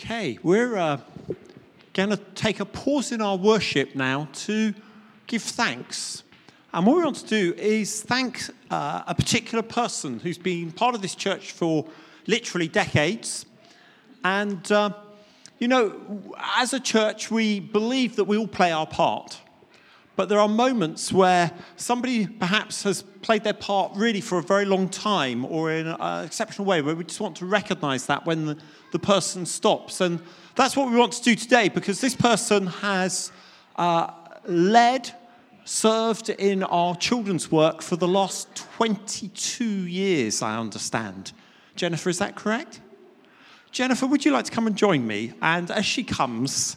Okay, we're uh, going to take a pause in our worship now to give thanks. And what we want to do is thank uh, a particular person who's been part of this church for literally decades. And, uh, you know, as a church, we believe that we all play our part. But there are moments where somebody perhaps has played their part really for a very long time or in an exceptional way where we just want to recognize that when the, the person stops. And that's what we want to do today because this person has uh, led, served in our children's work for the last 22 years, I understand. Jennifer, is that correct? Jennifer, would you like to come and join me? And as she comes,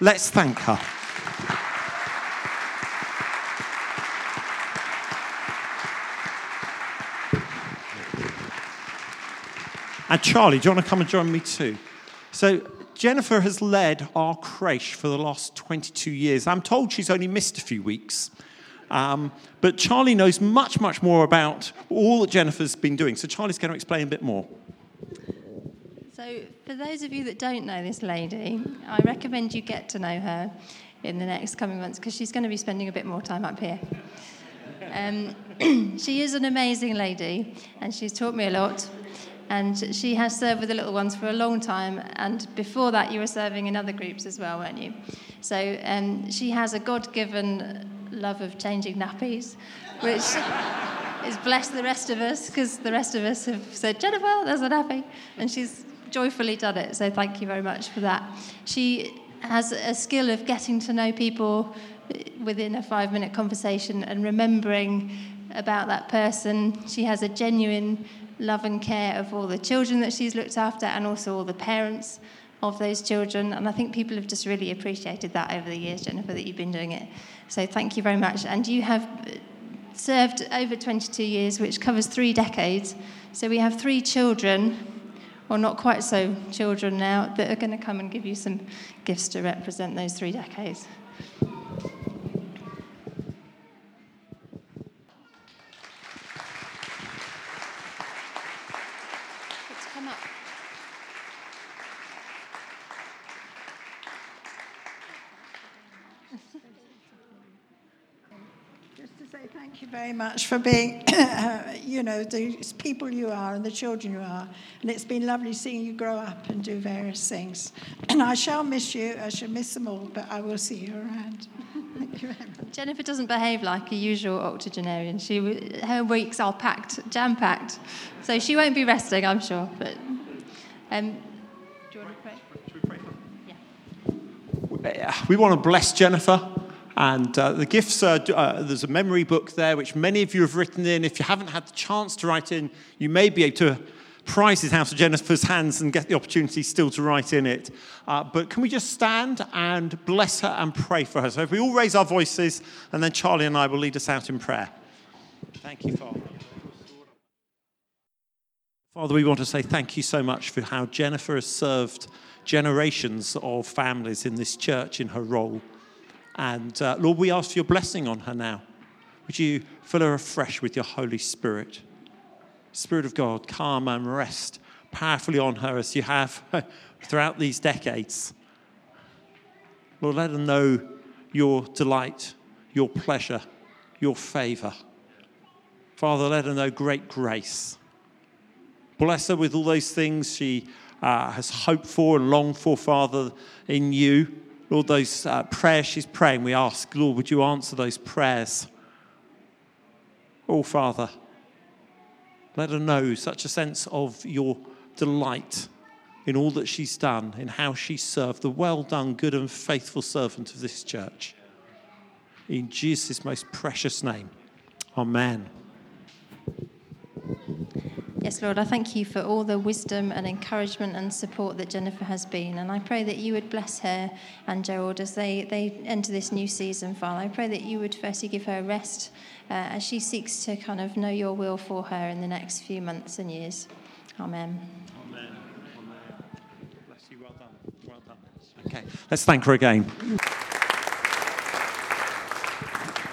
let's thank her. And Charlie, do you want to come and join me too? So, Jennifer has led our creche for the last 22 years. I'm told she's only missed a few weeks. Um, but Charlie knows much, much more about all that Jennifer's been doing. So, Charlie's going to explain a bit more. So, for those of you that don't know this lady, I recommend you get to know her in the next coming months because she's going to be spending a bit more time up here. Um, she is an amazing lady and she's taught me a lot and she has served with the little ones for a long time. And before that, you were serving in other groups as well, weren't you? So um, she has a God given love of changing nappies, which is blessed the rest of us because the rest of us have said, Jennifer, there's a nappy. And she's joyfully done it. So thank you very much for that. She has a skill of getting to know people within a five minute conversation and remembering about that person. She has a genuine love and care of all the children that she's looked after and also all the parents of those children. And I think people have just really appreciated that over the years, Jennifer, that you've been doing it. So thank you very much. And you have uh, served over 22 years, which covers three decades. So we have three children, or not quite so children now, that are going to come and give you some gifts to represent those three decades. Very much for being, uh, you know, the people you are and the children you are. And it's been lovely seeing you grow up and do various things. And I shall miss you. I shall miss them all, but I will see you around. Thank you very much. Jennifer doesn't behave like a usual octogenarian. She, her weeks are packed, jam packed. So she won't be resting, I'm sure. But um, do you want to pray? Should we pray for Yeah. We want to bless Jennifer. And uh, the gifts, uh, there's a memory book there, which many of you have written in. If you haven't had the chance to write in, you may be able to prize it out of Jennifer's hands and get the opportunity still to write in it. Uh, but can we just stand and bless her and pray for her? So if we all raise our voices, and then Charlie and I will lead us out in prayer. Thank you, Father. Father, we want to say thank you so much for how Jennifer has served generations of families in this church in her role. And uh, Lord, we ask for your blessing on her now. Would you fill her afresh with your Holy Spirit? Spirit of God, calm and rest powerfully on her as you have throughout these decades. Lord, let her know your delight, your pleasure, your favor. Father, let her know great grace. Bless her with all those things she uh, has hoped for and longed for, Father, in you. Lord, those uh, prayers she's praying, we ask, Lord, would you answer those prayers? Oh, Father, let her know such a sense of your delight in all that she's done, in how she served, the well done, good, and faithful servant of this church. In Jesus' most precious name, Amen. Yes, Lord, I thank you for all the wisdom and encouragement and support that Jennifer has been. And I pray that you would bless her and Gerald as they, they enter this new season, Father. I pray that you would firstly give her rest uh, as she seeks to kind of know your will for her in the next few months and years. Amen. Amen. Bless you. Well done. Well done. Okay, let's thank her again.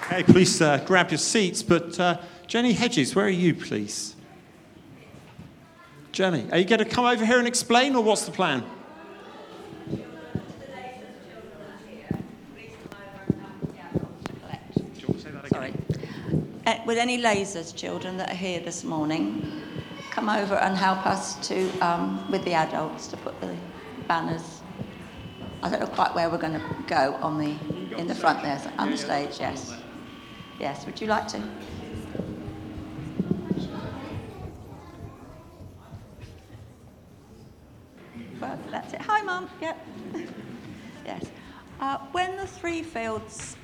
Okay, please uh, grab your seats. But uh, Jenny Hedges, where are you, please? Jenny, are you going to come over here and explain, or what's the plan? Sorry. Uh, would any lasers children that are here this morning come over and help us to um, with the adults to put the banners? I don't know quite where we're going to go on the in the front there on the stage. Yes, yes. Would you like to?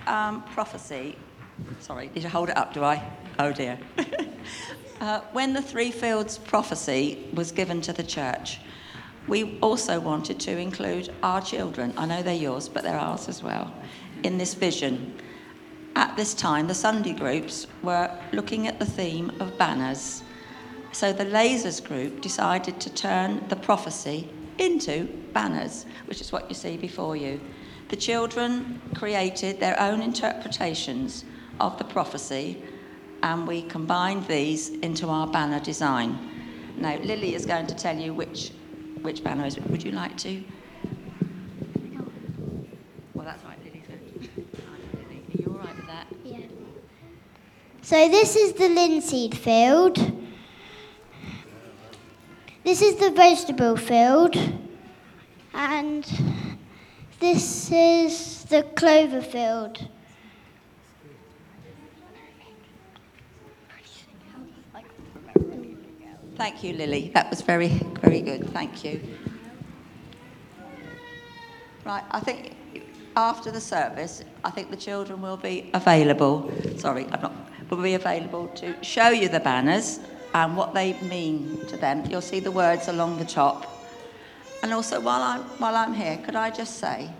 Um, prophecy, sorry, did you hold it up, do I? Oh dear. uh, when the Three Fields prophecy was given to the church, we also wanted to include our children. I know they're yours, but they're ours as well, in this vision. At this time, the Sunday groups were looking at the theme of banners. So the Lasers group decided to turn the prophecy into banners, which is what you see before you. The children created their own interpretations of the prophecy, and we combined these into our banner design. Now, Lily is going to tell you which, which banner is. Would you like to? Well, that's right, Lily. Lily, are you all right with that? Yeah. So this is the linseed field. This is the vegetable field. And this is the clover field. Thank you, Lily. That was very, very good. Thank you. Right, I think after the service, I think the children will be available. Sorry, I'm not. Will be available to show you the banners and what they mean to them. You'll see the words along the top. And also, while I'm while I'm here, could I just say,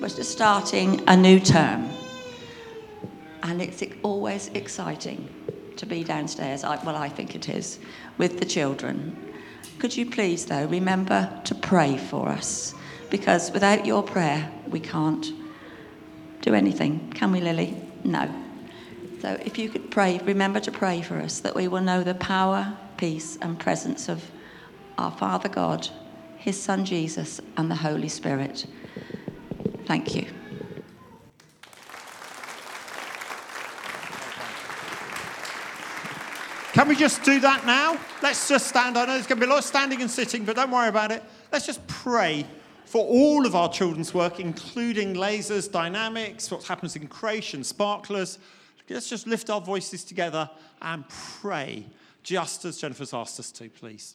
we're just starting a new term, and it's always exciting to be downstairs. Well, I think it is with the children. Could you please, though, remember to pray for us? Because without your prayer, we can't do anything. Can we, Lily? No. So if you could pray, remember to pray for us that we will know the power, peace, and presence of our Father God, His Son Jesus, and the Holy Spirit. Thank you. Can we just do that now? Let's just stand. I know there's going to be a lot of standing and sitting, but don't worry about it. Let's just pray for all of our children's work, including lasers, dynamics, what happens in creation, sparklers. Let's just lift our voices together and pray, just as Jennifer's asked us to, please.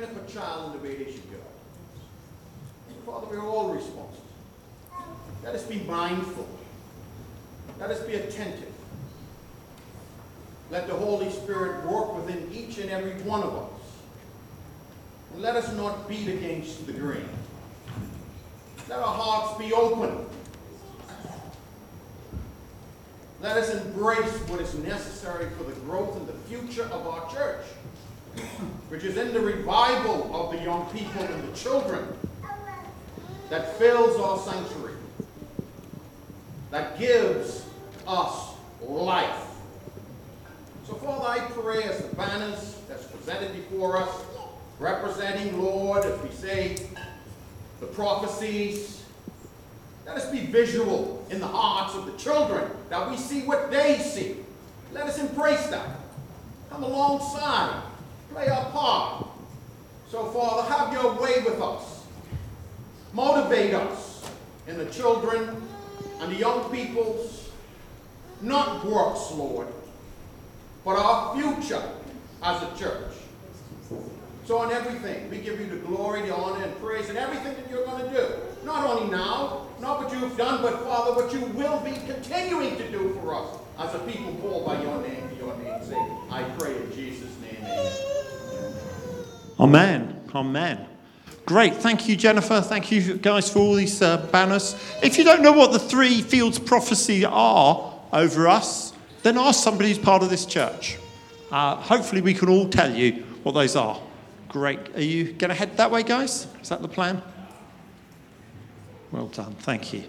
Train up a child in the way they should go. Father, we're all responsible. Let us be mindful. Let us be attentive. Let the Holy Spirit work within each and every one of us. And let us not beat against the grain. Let our hearts be open. Let us embrace what is necessary for the growth and the future of our church, which is in the revival of young people and the children that fills our sanctuary, that gives us life. So, Father, I pray as the banners that's presented before us, representing, Lord, as we say, the prophecies. Let us be visual in the hearts of the children, that we see what they see. Let us embrace that. Come alongside, play our part. So, Father, have your way with us. Motivate us in the children and the young people's, not works, Lord, but our future as a church. So in everything, we give you the glory, the honor, and praise in everything that you're going to do. Not only now, not what you've done, but Father, what you will be continuing to do for us as a people called by your name for your name's sake. I pray in Jesus' name, amen. Amen. Amen. Great. Thank you, Jennifer. Thank you, guys, for all these uh, banners. If you don't know what the three fields prophecy are over us, then ask somebody who's part of this church. Uh, hopefully, we can all tell you what those are. Great. Are you going to head that way, guys? Is that the plan? Well done. Thank you.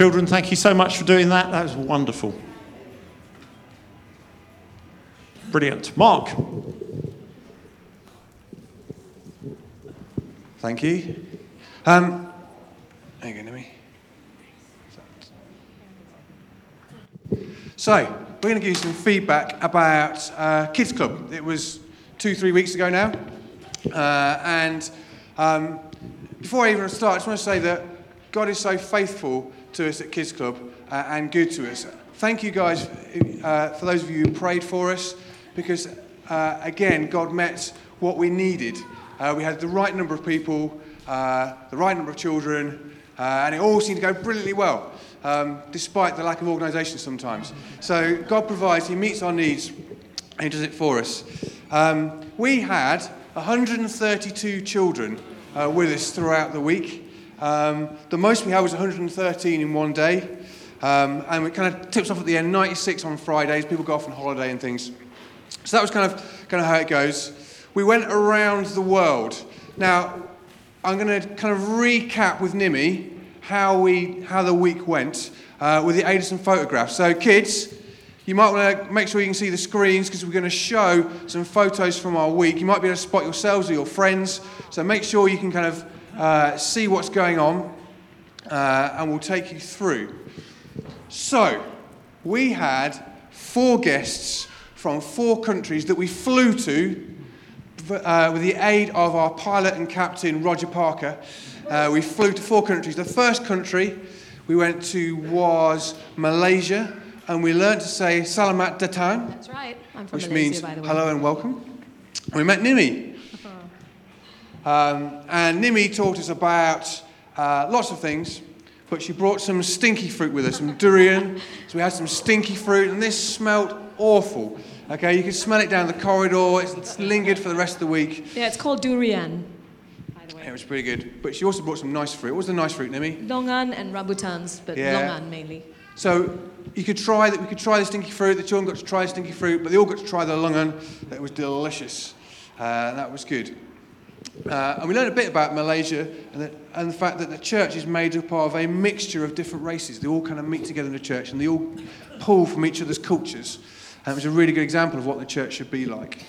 Children, thank you so much for doing that. That was wonderful. Brilliant. Mark. Thank you. Um, go, Nimi. So, we're going to give you some feedback about uh, Kids Club. It was two, three weeks ago now. Uh, and um, before I even start, I just want to say that God is so faithful to us at Kids Club uh, and good to us. Thank you guys uh, for those of you who prayed for us because, uh, again, God met what we needed. Uh, we had the right number of people, uh, the right number of children, uh, and it all seemed to go brilliantly well, um, despite the lack of organisation sometimes. So God provides, He meets our needs, and He does it for us. Um, we had 132 children with us throughout the week. Um, the most we had was 113 in one day. Um, and it kind of tips off at the end 96 on Fridays. People go off on holiday and things. So that was kind of, kind of how it goes. We went around the world. Now, I'm going to kind of recap with Nimi how, we, how the week went uh, with the aid of some photographs. So, kids, you might want to make sure you can see the screens because we're going to show some photos from our week. You might be able to spot yourselves or your friends. So, make sure you can kind of uh, see what's going on, uh, and we'll take you through. So, we had four guests from four countries that we flew to uh, with the aid of our pilot and captain, Roger Parker. Uh, we flew to four countries. The first country we went to was Malaysia, and we learned to say Selamat Datang. That's right. I'm from which Malaysia, means by the way. hello and welcome. We met Nimi. Um, and Nimi taught us about uh, lots of things, but she brought some stinky fruit with us, some durian. So we had some stinky fruit, and this smelt awful. Okay, you could smell it down the corridor. It's, it's lingered for the rest of the week. Yeah, it's called durian, by the way. It was pretty good. But she also brought some nice fruit. What was the nice fruit, Nimi? Longan and rambutans, but Yeah. longan mainly. So you could try that. We could try the stinky fruit. The children got to try the stinky fruit, but they all got to try the longan. That was delicious. Uh, that was good. Uh, and we learned a bit about Malaysia and the, and the fact that the church is made up of a mixture of different races. They all kind of meet together in the church and they all pull from each other's cultures. And it was a really good example of what the church should be like.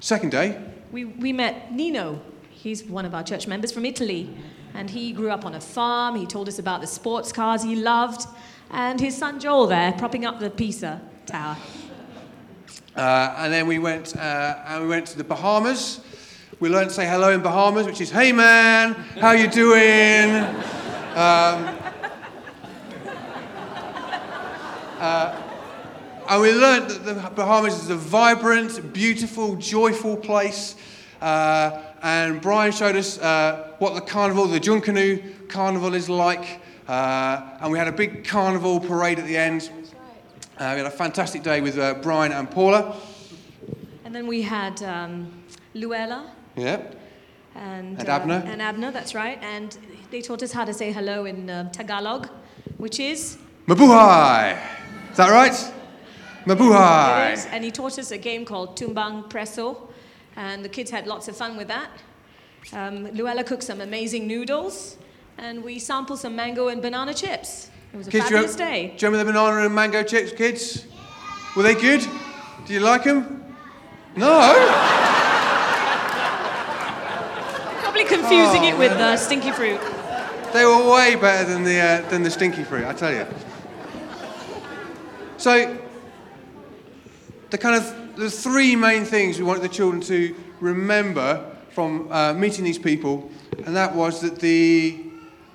Second day, We, we met Nino. He's one of our church members from Italy. And he grew up on a farm. He told us about the sports cars he loved. And his son Joel there, propping up the Pisa Tower. uh, and then we went uh, and we went to the Bahamas. We learned to say hello in Bahamas, which is "Hey man, how you doing?" Um, uh, and we learned that the Bahamas is a vibrant, beautiful, joyful place. Uh, and Brian showed us uh, what the carnival, the Junkanoo carnival, is like. Uh, and we had a big carnival parade at the end. Uh, we had a fantastic day with uh, Brian and Paula. And then we had um, Luella Yeah. and, And uh, Abner. and Abner, that's right. And they taught us how to say hello in uh, Tagalog, which is Mabuhay! Is that right? Mabuhay! and he taught us a game called Tumbang Preso, and the kids had lots of fun with that. Um, Luella cooked some amazing noodles, and we sampled some mango and banana chips. It was a Kids, do you, fabulous day. do you remember the banana and mango chips, kids? Were they good? Do you like them? No? Confusing it with uh, stinky fruit. They were way better than the, uh, than the stinky fruit, I tell you. So, the kind of the three main things we want the children to remember from uh, meeting these people, and that was that the,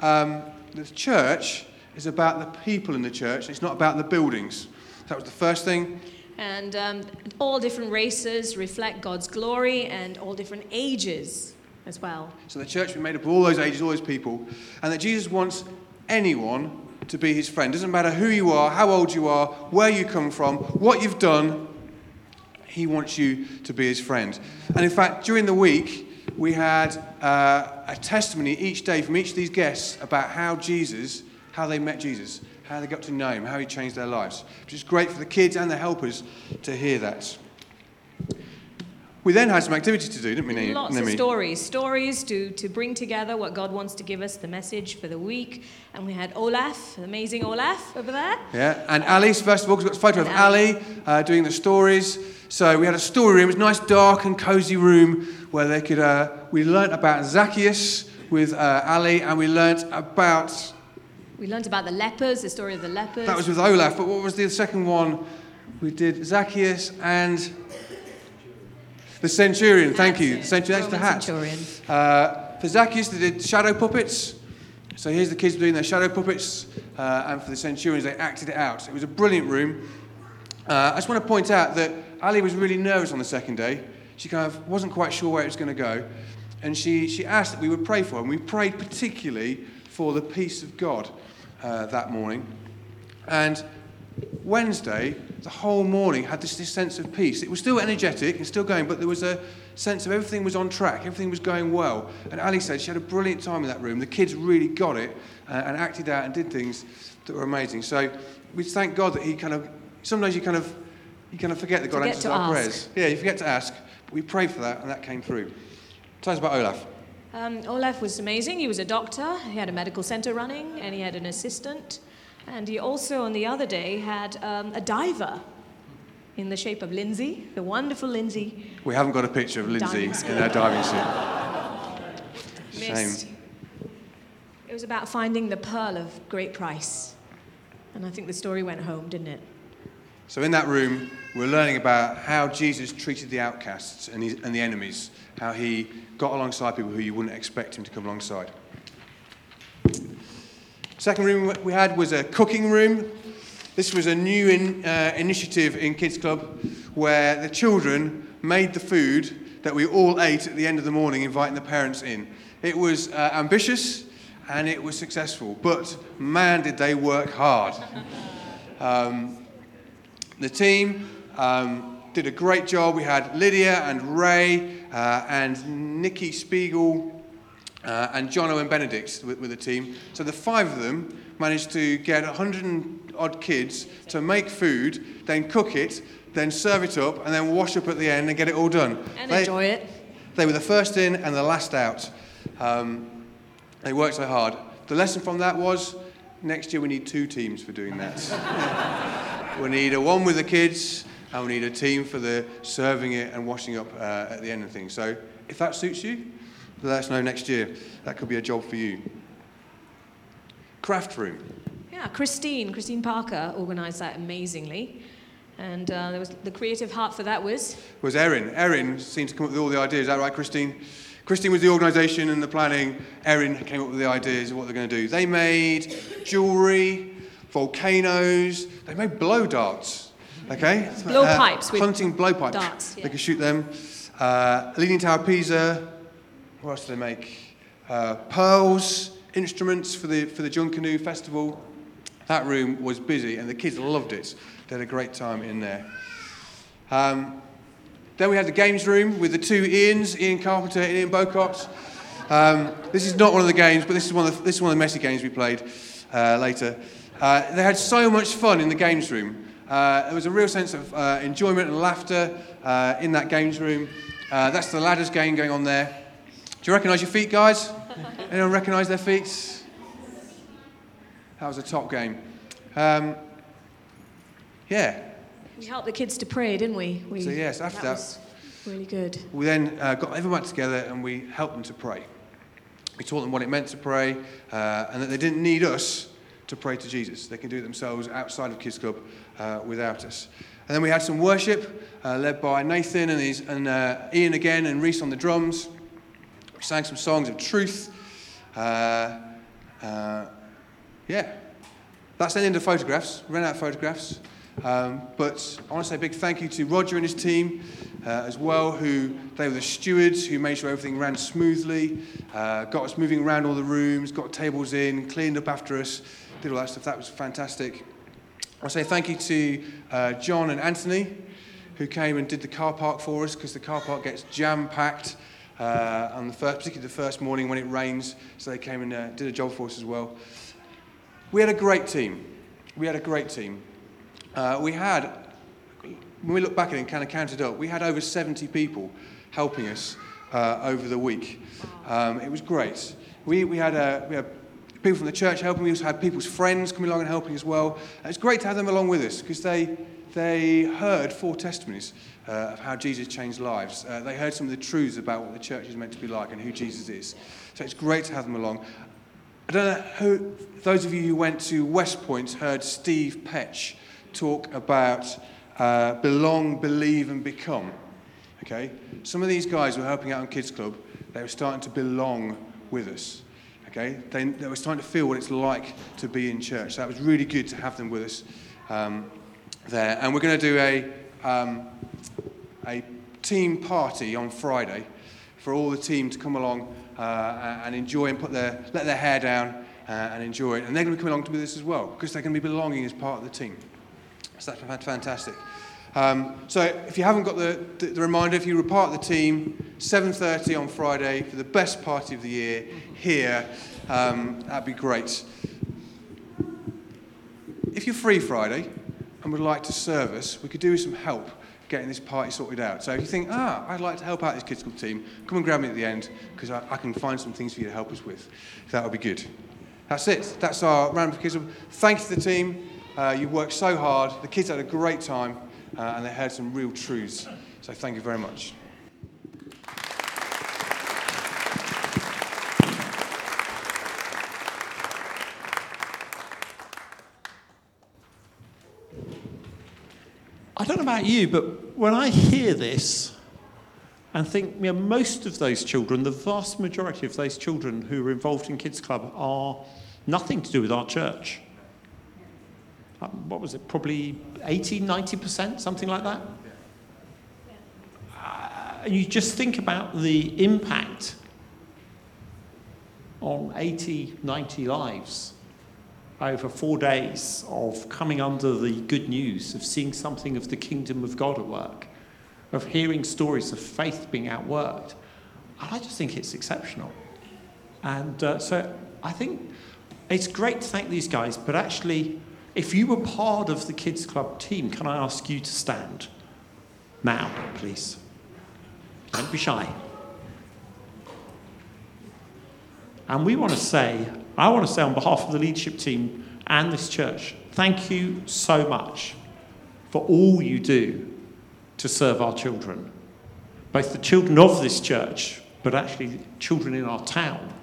um, the church is about the people in the church, it's not about the buildings. That was the first thing. And um, all different races reflect God's glory and all different ages as well. So the church was made up of all those ages, all those people, and that Jesus wants anyone to be his friend. Doesn't matter who you are, how old you are, where you come from, what you've done, he wants you to be his friend. And in fact, during the week, we had uh, a testimony each day from each of these guests about how Jesus, how they met Jesus, how they got to know him, how he changed their lives, which is great for the kids and the helpers to hear that. We then had some activity to do, didn't we? Lots of stories. Stories to, to bring together what God wants to give us, the message for the week. And we had Olaf, amazing Olaf over there. Yeah, and Alice, first of all, because we've got a photo of Ali uh, doing the stories. So we had a story room, it was a nice, dark, and cozy room where they could. Uh, we learnt about Zacchaeus with uh, Ali, and we learnt about. We learned about the lepers, the story of the lepers. That was with Olaf, but what was the second one? We did Zacchaeus and. The centurion, thank you. The centurion, that's the hat. centurion. Uh, for Zacchaeus, they did shadow puppets. So here's the kids doing their shadow puppets, uh, and for the centurions, they acted it out. It was a brilliant room. Uh, I just want to point out that Ali was really nervous on the second day. She kind of wasn't quite sure where it was going to go, and she, she asked that we would pray for her. And we prayed particularly for the peace of God uh, that morning. And Wednesday, the whole morning had this, this sense of peace. It was still energetic and still going, but there was a sense of everything was on track, everything was going well. And Ali said she had a brilliant time in that room. The kids really got it uh, and acted out and did things that were amazing. So we thank God that He kind of, sometimes you kind of, you kind of forget that God Forget answers our ask. prayers. Yeah, you forget to ask. But we prayed for that and that came through. Tell us about Olaf. Um, Olaf was amazing. He was a doctor, he had a medical center running, and he had an assistant. And he also, on the other day, had um, a diver in the shape of Lindsay, the wonderful Lindsay. We haven't got a picture of Lindsay in her diving suit. Shame. It was about finding the pearl of great price. And I think the story went home, didn't it? So, in that room, we're learning about how Jesus treated the outcasts and, his, and the enemies, how he got alongside people who you wouldn't expect him to come alongside. Second room we had was a cooking room. This was a new in, uh, initiative in Kids Club where the children made the food that we all ate at the end of the morning, inviting the parents in. It was uh, ambitious and it was successful, but man, did they work hard. Um, the team um, did a great job. We had Lydia and Ray uh, and Nikki Spiegel uh, and Jono and Benedict with, with the team. So the five of them managed to get 100 odd kids to make food, then cook it, then serve it up, and then wash up at the end and get it all done. And They- enjoy it. they were the first in and the last out. Um, they worked so hard. The lesson from that was next year we need two teams for doing that. we need a one with the kids and we need a team for the serving it and washing up uh, at the end of things. So if that suits you, let us know next year. That could be a job for you. Craft room. Yeah, Christine, Christine Parker organised that amazingly. And uh, there was the creative heart for that was was Erin. Erin seemed to come up with all the ideas. Is that right, Christine? Christine was the organisation and the planning. Erin came up with the ideas of what they're going to do. They made jewellery, volcanoes. They made blow darts. Okay. Blowpipes with Hunting blowpipes. darts, They yeah. could shoot them. Uh, Leaning Tower Pisa. What else do they make? Uh, pearls, instruments for the for the Junkanoo festival. That room was busy, and the kids loved it. They had a great time in there. Um, then we had the games room with the two Ians, Ian Carpenter and Ian Bocott. Um, this is not one of the games, but this is one of the, this is one of the messy games we played uh, later. Uh, they had so much fun in the games room. Uh, there was a real sense of uh, enjoyment and laughter uh, in that games room. Uh, that's the ladders game going on there. You recognise your feet, guys? Anyone recognise their feet? That was a top game. Um, yeah, we helped the kids to pray, didn't we? we So, yes, after that- was really good. We then uh, got everyone together and we helped them to pray. We taught them what it meant to pray uh, and that they didn't need us to pray to Jesus. They can do it themselves outside of Kids Club uh, without us. And then we had some worship uh, led by Nathan and, his, and uh, Ian again and Reese on the drums. We sang some songs of truth. Uh, uh, yeah, that's the end of photographs. Ran out of photographs. Um, but I want to say a big thank you to Roger and his team uh, as well, who they were the stewards who made sure everything ran smoothly, uh, got us moving around all the rooms, got tables in, cleaned up after us, did all that stuff. That was fantastic. I want to say thank you to uh, John and Anthony, who came and did the car park for us because the car park gets jam packed. Uh, on the first, particularly the first morning when it rains, so they came and uh, did a job for us as well. We had a great team. We had a great team. Uh, we had, when we look back at it and kind of counted up, we had over 70 people helping us uh, over the week. Um, it was great. We, we, had, uh, we had people from the church helping. We also had people's friends coming along and helping as well. And it's great to have them along with us because they, they heard four testimonies uh, of how Jesus changed lives. Uh, they heard some of the truths about what the church is meant to be like and who Jesus is. So it's great to have them along. I don't know who, those of you who went to West Point heard Steve Petch talk about uh, belong, believe, and become. Okay? Some of these guys were helping out on Kids Club, they were starting to belong with us. Okay? They, they were starting to feel what it's like to be in church. So that was really good to have them with us um, there. And we're going to do a, um, a team party on Friday for all the team to come along uh, and enjoy and put their, let their hair down uh, and enjoy it. And they're going to come along with this as well because they're going to be belonging as part of the team. So that's fantastic. Um, so if you haven't got the, the, the, reminder, if you were part of the team, 7.30 on Friday for the best party of the year here, um, that'd be great. If you're free Friday and would like to serve us, we could do with some help getting this party sorted out. So if you think, ah, I'd like to help out this Kids Club team, come and grab me at the end because I, I, can find some things for you to help us with. That would be good. That's it. That's our round of Kids Club. Thank you to the team. Uh, you worked so hard. The kids had a great time uh, and they heard some real truths. So thank you very much. I don't know about you, but when I hear this and think, you know, most of those children, the vast majority of those children who are involved in Kids Club are nothing to do with our church. Um, what was it, probably 80, 90%, something like that? Uh, you just think about the impact on 80, 90 lives over four days of coming under the good news, of seeing something of the kingdom of God at work, of hearing stories of faith being outworked. And I just think it's exceptional. And uh, so I think it's great to thank these guys, but actually, if you were part of the Kids Club team, can I ask you to stand now, please? Don't be shy. And we want to say, I want to say on behalf of the leadership team and this church, thank you so much for all you do to serve our children, both the children of this church, but actually children in our town,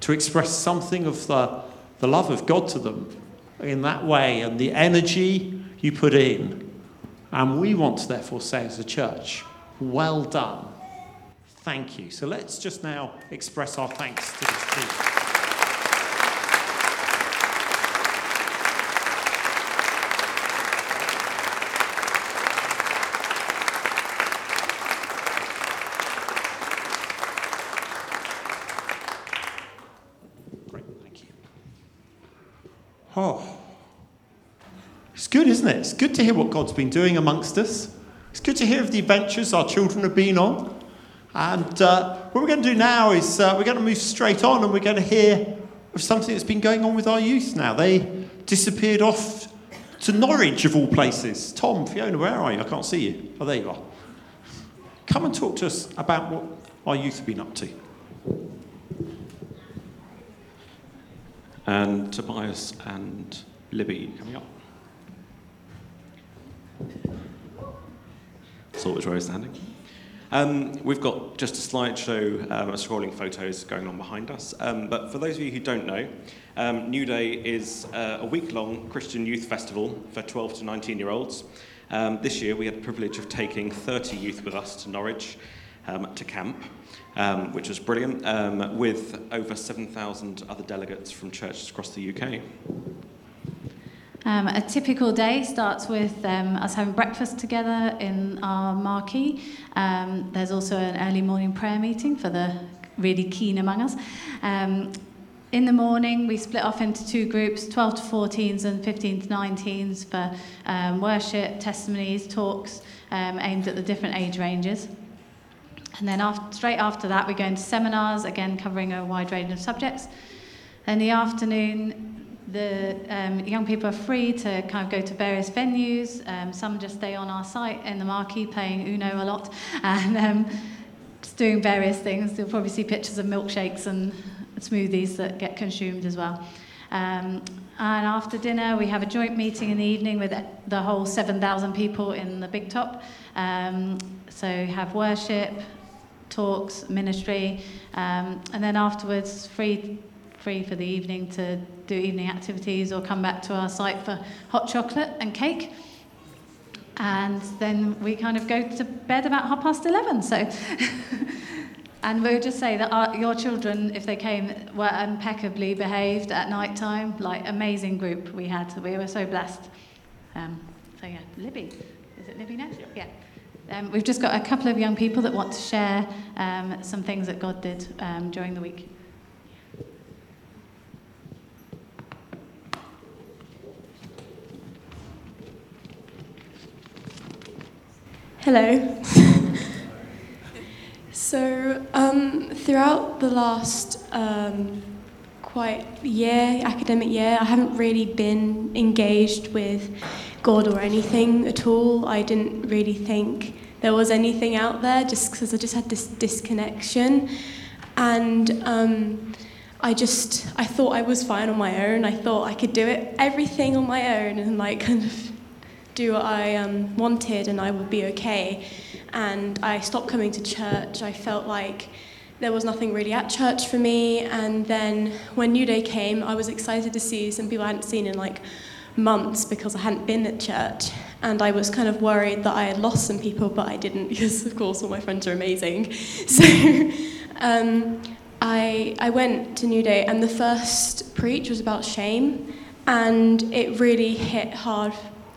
to express something of the, the love of God to them in that way and the energy you put in. And we want to therefore say as a church, well done. Thank you. So let's just now express our thanks to this team. Oh, it's good, isn't it? It's good to hear what God's been doing amongst us. It's good to hear of the adventures our children have been on. And uh, what we're going to do now is uh, we're going to move straight on and we're going to hear of something that's been going on with our youth now. They disappeared off to Norwich, of all places. Tom, Fiona, where are you? I can't see you. Oh, there you are. Come and talk to us about what our youth have been up to. and Tobias and Libby coming up. Which way standing. Um, we've got just a slideshow um, of scrolling photos going on behind us. Um, but for those of you who don't know, um, New Day is uh, a week long Christian youth festival for 12 to 19 year olds. Um, this year we had the privilege of taking 30 youth with us to Norwich um, to camp. which was brilliant, with over 7,000 other delegates from churches across the UK. Um, a typical day starts with um, us having breakfast together in our marquee. Um, there's also an early morning prayer meeting for the really keen among us. Um, in the morning, we split off into two groups 12 to 14s and 15 to 19s for um, worship, testimonies, talks um, aimed at the different age ranges. And then after, straight after that, we go into seminars, again covering a wide range of subjects. In the afternoon, the um, young people are free to kind of go to various venues. Um, some just stay on our site in the marquee playing Uno a lot and um, just doing various things. You'll probably see pictures of milkshakes and smoothies that get consumed as well. Um, and after dinner, we have a joint meeting in the evening with the whole 7,000 people in the big top. Um, so have worship, talks, ministry, um, and then afterwards, free free for the evening to do evening activities or come back to our site for hot chocolate and cake. And then we kind of go to bed about half past 11. So, and we would just say that our, your children, if they came, were impeccably behaved at night time. Like, amazing group we had. We were so blessed. Um, so, yeah, Libby. Is it Libby next? Yeah. Um, we've just got a couple of young people that want to share um, some things that God did um, during the week. Hello. so, um, throughout the last um, quite year, academic year, I haven't really been engaged with God or anything at all. I didn't really think there was anything out there just because I just had this disconnection. And um, I just, I thought I was fine on my own. I thought I could do it, everything on my own and like kind of do what I um, wanted and I would be okay. And I stopped coming to church. I felt like there was nothing really at church for me. And then when New Day came, I was excited to see some people I hadn't seen in like months because I hadn't been at church. And I was kind of worried that I had lost some people, but I didn't because, of course, all my friends are amazing. So um, I, I went to New Day, and the first preach was about shame. And it really hit hard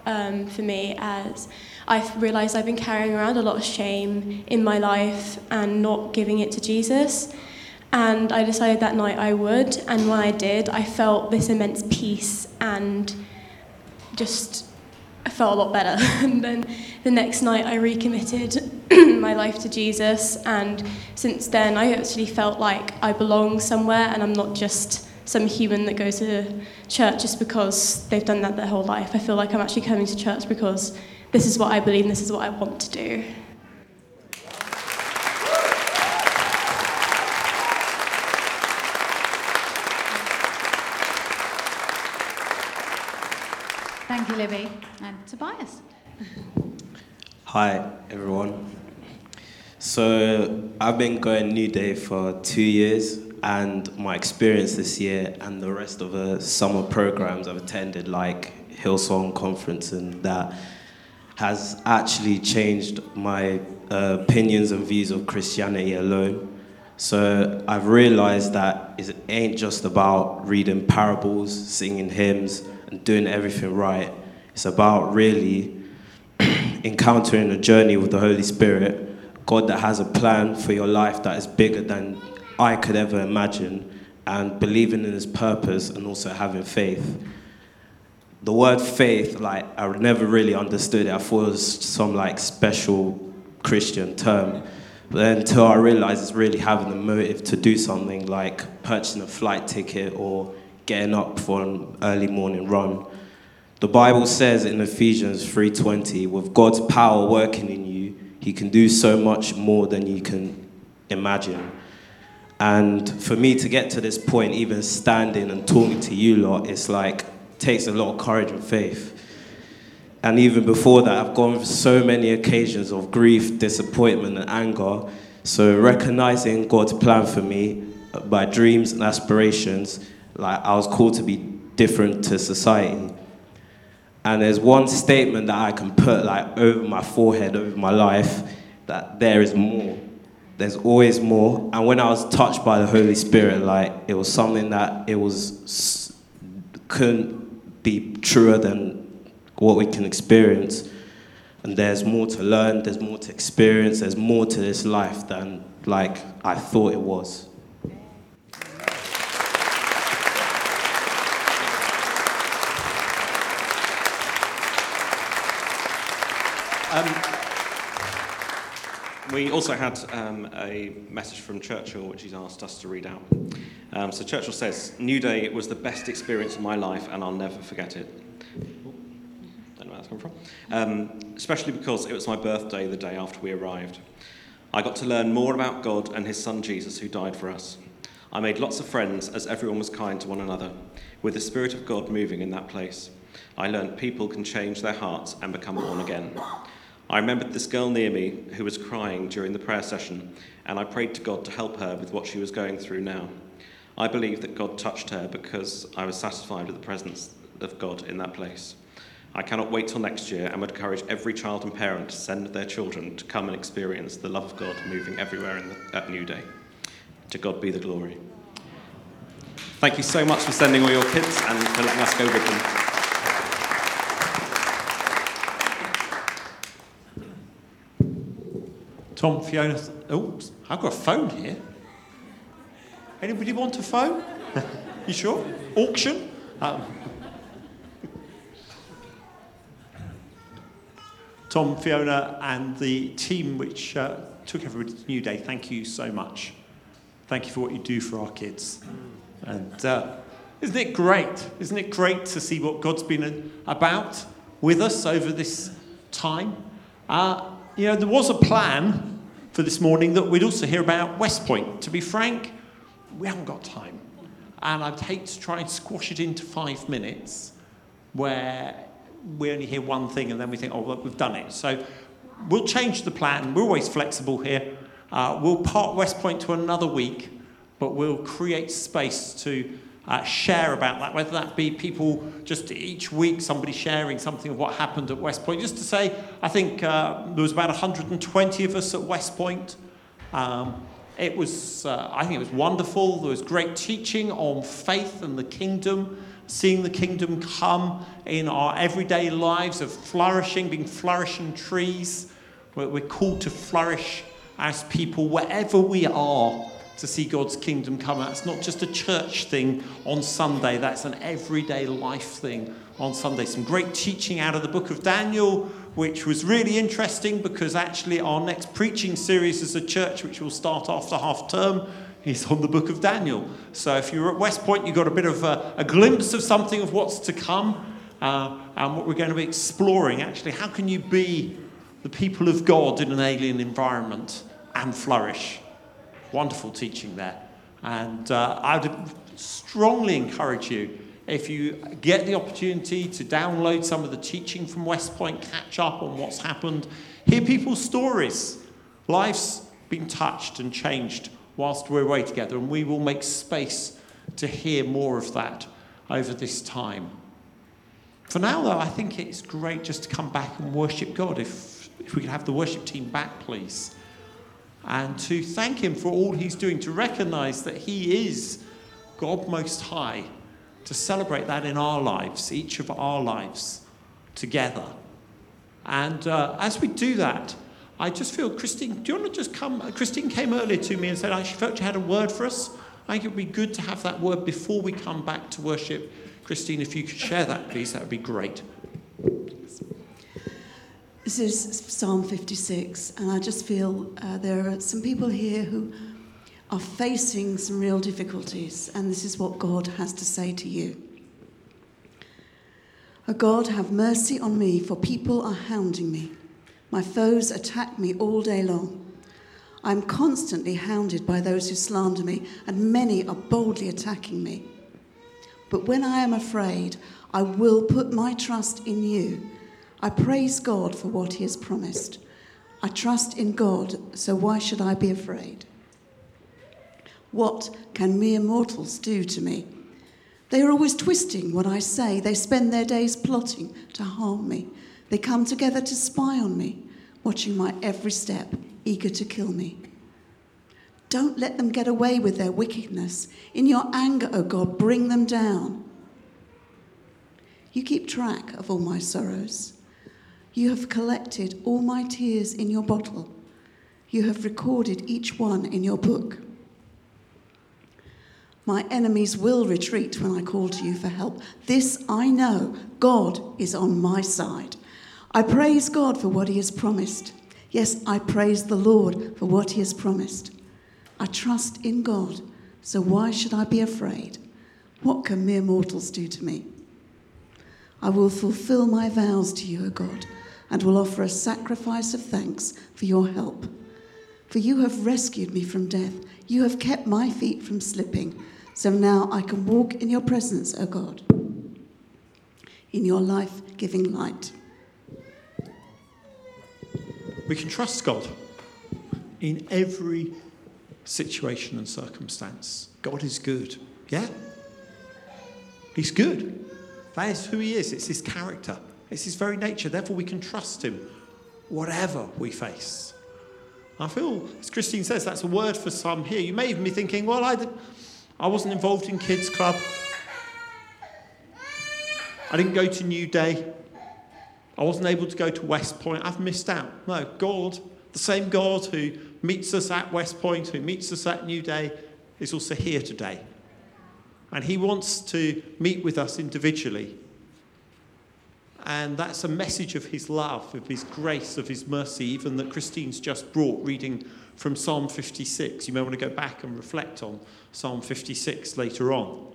um, for me as I've realised I've been carrying around a lot of shame in my life and not giving it to Jesus. And I decided that night I would, and when I did, I felt this immense peace and just I felt a lot better. and then the next night I recommitted my life to Jesus, and since then I actually felt like I belong somewhere and I'm not just some human that goes to church just because they've done that their whole life. I feel like I'm actually coming to church because this is what I believe and this is what I want to do. Thank you, Libby. And Tobias. Hi, everyone. So, I've been going New Day for two years, and my experience this year and the rest of the summer programs I've attended, like Hillsong Conference, and that has actually changed my uh, opinions and views of Christianity alone. So I've realized that it ain't just about reading parables, singing hymns, and doing everything right. It's about really encountering a journey with the Holy Spirit, God that has a plan for your life that is bigger than I could ever imagine, and believing in His purpose and also having faith. The word faith, like, I never really understood it. I thought it was some, like, special Christian term. But then until I realized it's really having the motive to do something like purchasing a flight ticket or getting up for an early morning run. The Bible says in Ephesians 3:20, with God's power working in you, he can do so much more than you can imagine. And for me to get to this point, even standing and talking to you lot, it's like takes a lot of courage and faith. And even before that, I've gone through so many occasions of grief, disappointment, and anger. So recognizing God's plan for me, uh, my dreams and aspirations, like I was called to be different to society. And there's one statement that I can put like over my forehead, over my life, that there is more. There's always more. And when I was touched by the Holy Spirit, like it was something that it was couldn't be truer than what we can experience. And there's more to learn, there's more to experience, there's more to this life than like I thought it was. Um, we also had um, a message from Churchill, which he's asked us to read out. Um, so Churchill says, New Day was the best experience of my life, and I'll never forget it. Don't know where that's come from. Um, especially because it was my birthday the day after we arrived. I got to learn more about God and his son Jesus, who died for us. I made lots of friends as everyone was kind to one another, with the Spirit of God moving in that place. I learned people can change their hearts and become born again. I remembered this girl near me who was crying during the prayer session, and I prayed to God to help her with what she was going through now. I believe that God touched her because I was satisfied with the presence of God in that place. I cannot wait till next year and would encourage every child and parent to send their children to come and experience the love of God moving everywhere in the, at New Day. To God be the glory. Thank you so much for sending all your kids and for letting us go with them. Tom, Fiona. Oops, I've got a phone here. Anybody want a phone? you sure? Auction? Um, Tom, Fiona, and the team which uh, took everybody to New Day, thank you so much. Thank you for what you do for our kids. And uh, isn't it great? Isn't it great to see what God's been about with us over this time? Uh, you know, there was a plan for this morning that we'd also hear about West Point. To be frank, we haven't got time. And I'd hate to try and squash it into five minutes where we only hear one thing and then we think, oh, well, we've done it. So we'll change the plan. We're always flexible here. Uh, we'll part West Point to another week, but we'll create space to uh, share about that, whether that be people just each week, somebody sharing something of what happened at West Point. Just to say, I think uh, there was about 120 of us at West Point. Um, it was, uh, I think it was wonderful. There was great teaching on faith and the kingdom, seeing the kingdom come in our everyday lives of flourishing, being flourishing trees. We're, we're called to flourish as people wherever we are to see God's kingdom come out. It's not just a church thing on Sunday, that's an everyday life thing on Sunday. Some great teaching out of the book of Daniel, which was really interesting because actually our next preaching series as a church, which will start after half term, is on the book of Daniel. So if you're at West Point, you got a bit of a, a glimpse of something of what's to come uh, and what we're going to be exploring. Actually, how can you be the people of God in an alien environment and flourish? Wonderful teaching there. And uh, I would strongly encourage you, if you get the opportunity to download some of the teaching from West Point, catch up on what's happened, hear people's stories. Life's been touched and changed whilst we're away together, and we will make space to hear more of that over this time. For now, though, I think it's great just to come back and worship God. If, if we could have the worship team back, please and to thank Him for all He's doing, to recognize that He is God Most High, to celebrate that in our lives, each of our lives together. And uh, as we do that, I just feel, Christine, do you want to just come? Christine came earlier to me and said, I felt you had a word for us. I think it would be good to have that word before we come back to worship. Christine, if you could share that, please, that would be great. This is Psalm 56, and I just feel uh, there are some people here who are facing some real difficulties, and this is what God has to say to you. O God, have mercy on me, for people are hounding me. My foes attack me all day long. I am constantly hounded by those who slander me, and many are boldly attacking me. But when I am afraid, I will put my trust in you. I praise God for what He has promised. I trust in God, so why should I be afraid? What can mere mortals do to me? They are always twisting what I say. They spend their days plotting to harm me. They come together to spy on me, watching my every step, eager to kill me. Don't let them get away with their wickedness. In your anger, O God, bring them down. You keep track of all my sorrows. You have collected all my tears in your bottle. You have recorded each one in your book. My enemies will retreat when I call to you for help. This I know God is on my side. I praise God for what he has promised. Yes, I praise the Lord for what he has promised. I trust in God, so why should I be afraid? What can mere mortals do to me? I will fulfill my vows to you, O God, and will offer a sacrifice of thanks for your help. For you have rescued me from death. You have kept my feet from slipping. So now I can walk in your presence, O God, in your life giving light. We can trust God in every situation and circumstance. God is good. Yeah? He's good. That is who He is, it's His character, it's His very nature. Therefore, we can trust Him whatever we face. I feel, as Christine says, that's a word for some here. You may even be thinking, well, I, did, I wasn't involved in Kids Club. I didn't go to New Day. I wasn't able to go to West Point. I've missed out. No, God, the same God who meets us at West Point, who meets us at New Day, is also here today. And He wants to meet with us individually. And that's a message of His love, of His grace, of His mercy, even that Christine's just brought, reading from Psalm 56. You may want to go back and reflect on Psalm 56 later on.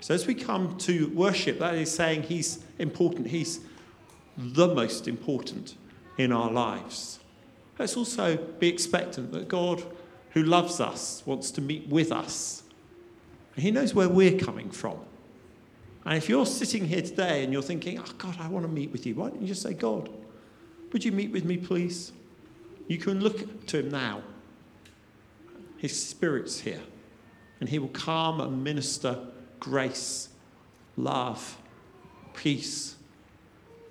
So, as we come to worship, that is saying He's important, He's the most important in our lives. Let's also be expectant that God, who loves us, wants to meet with us. He knows where we're coming from. And if you're sitting here today and you're thinking, oh, God, I want to meet with you, why don't you just say, God, would you meet with me, please? You can look to Him now. His Spirit's here, and He will come and minister grace, love, peace,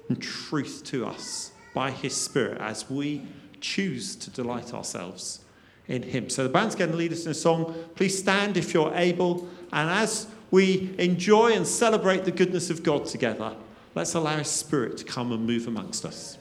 and truth to us by His Spirit as we choose to delight ourselves in Him. So the band's going to lead us in a song. Please stand if you're able. And as we enjoy and celebrate the goodness of God together, let's allow His Spirit to come and move amongst us.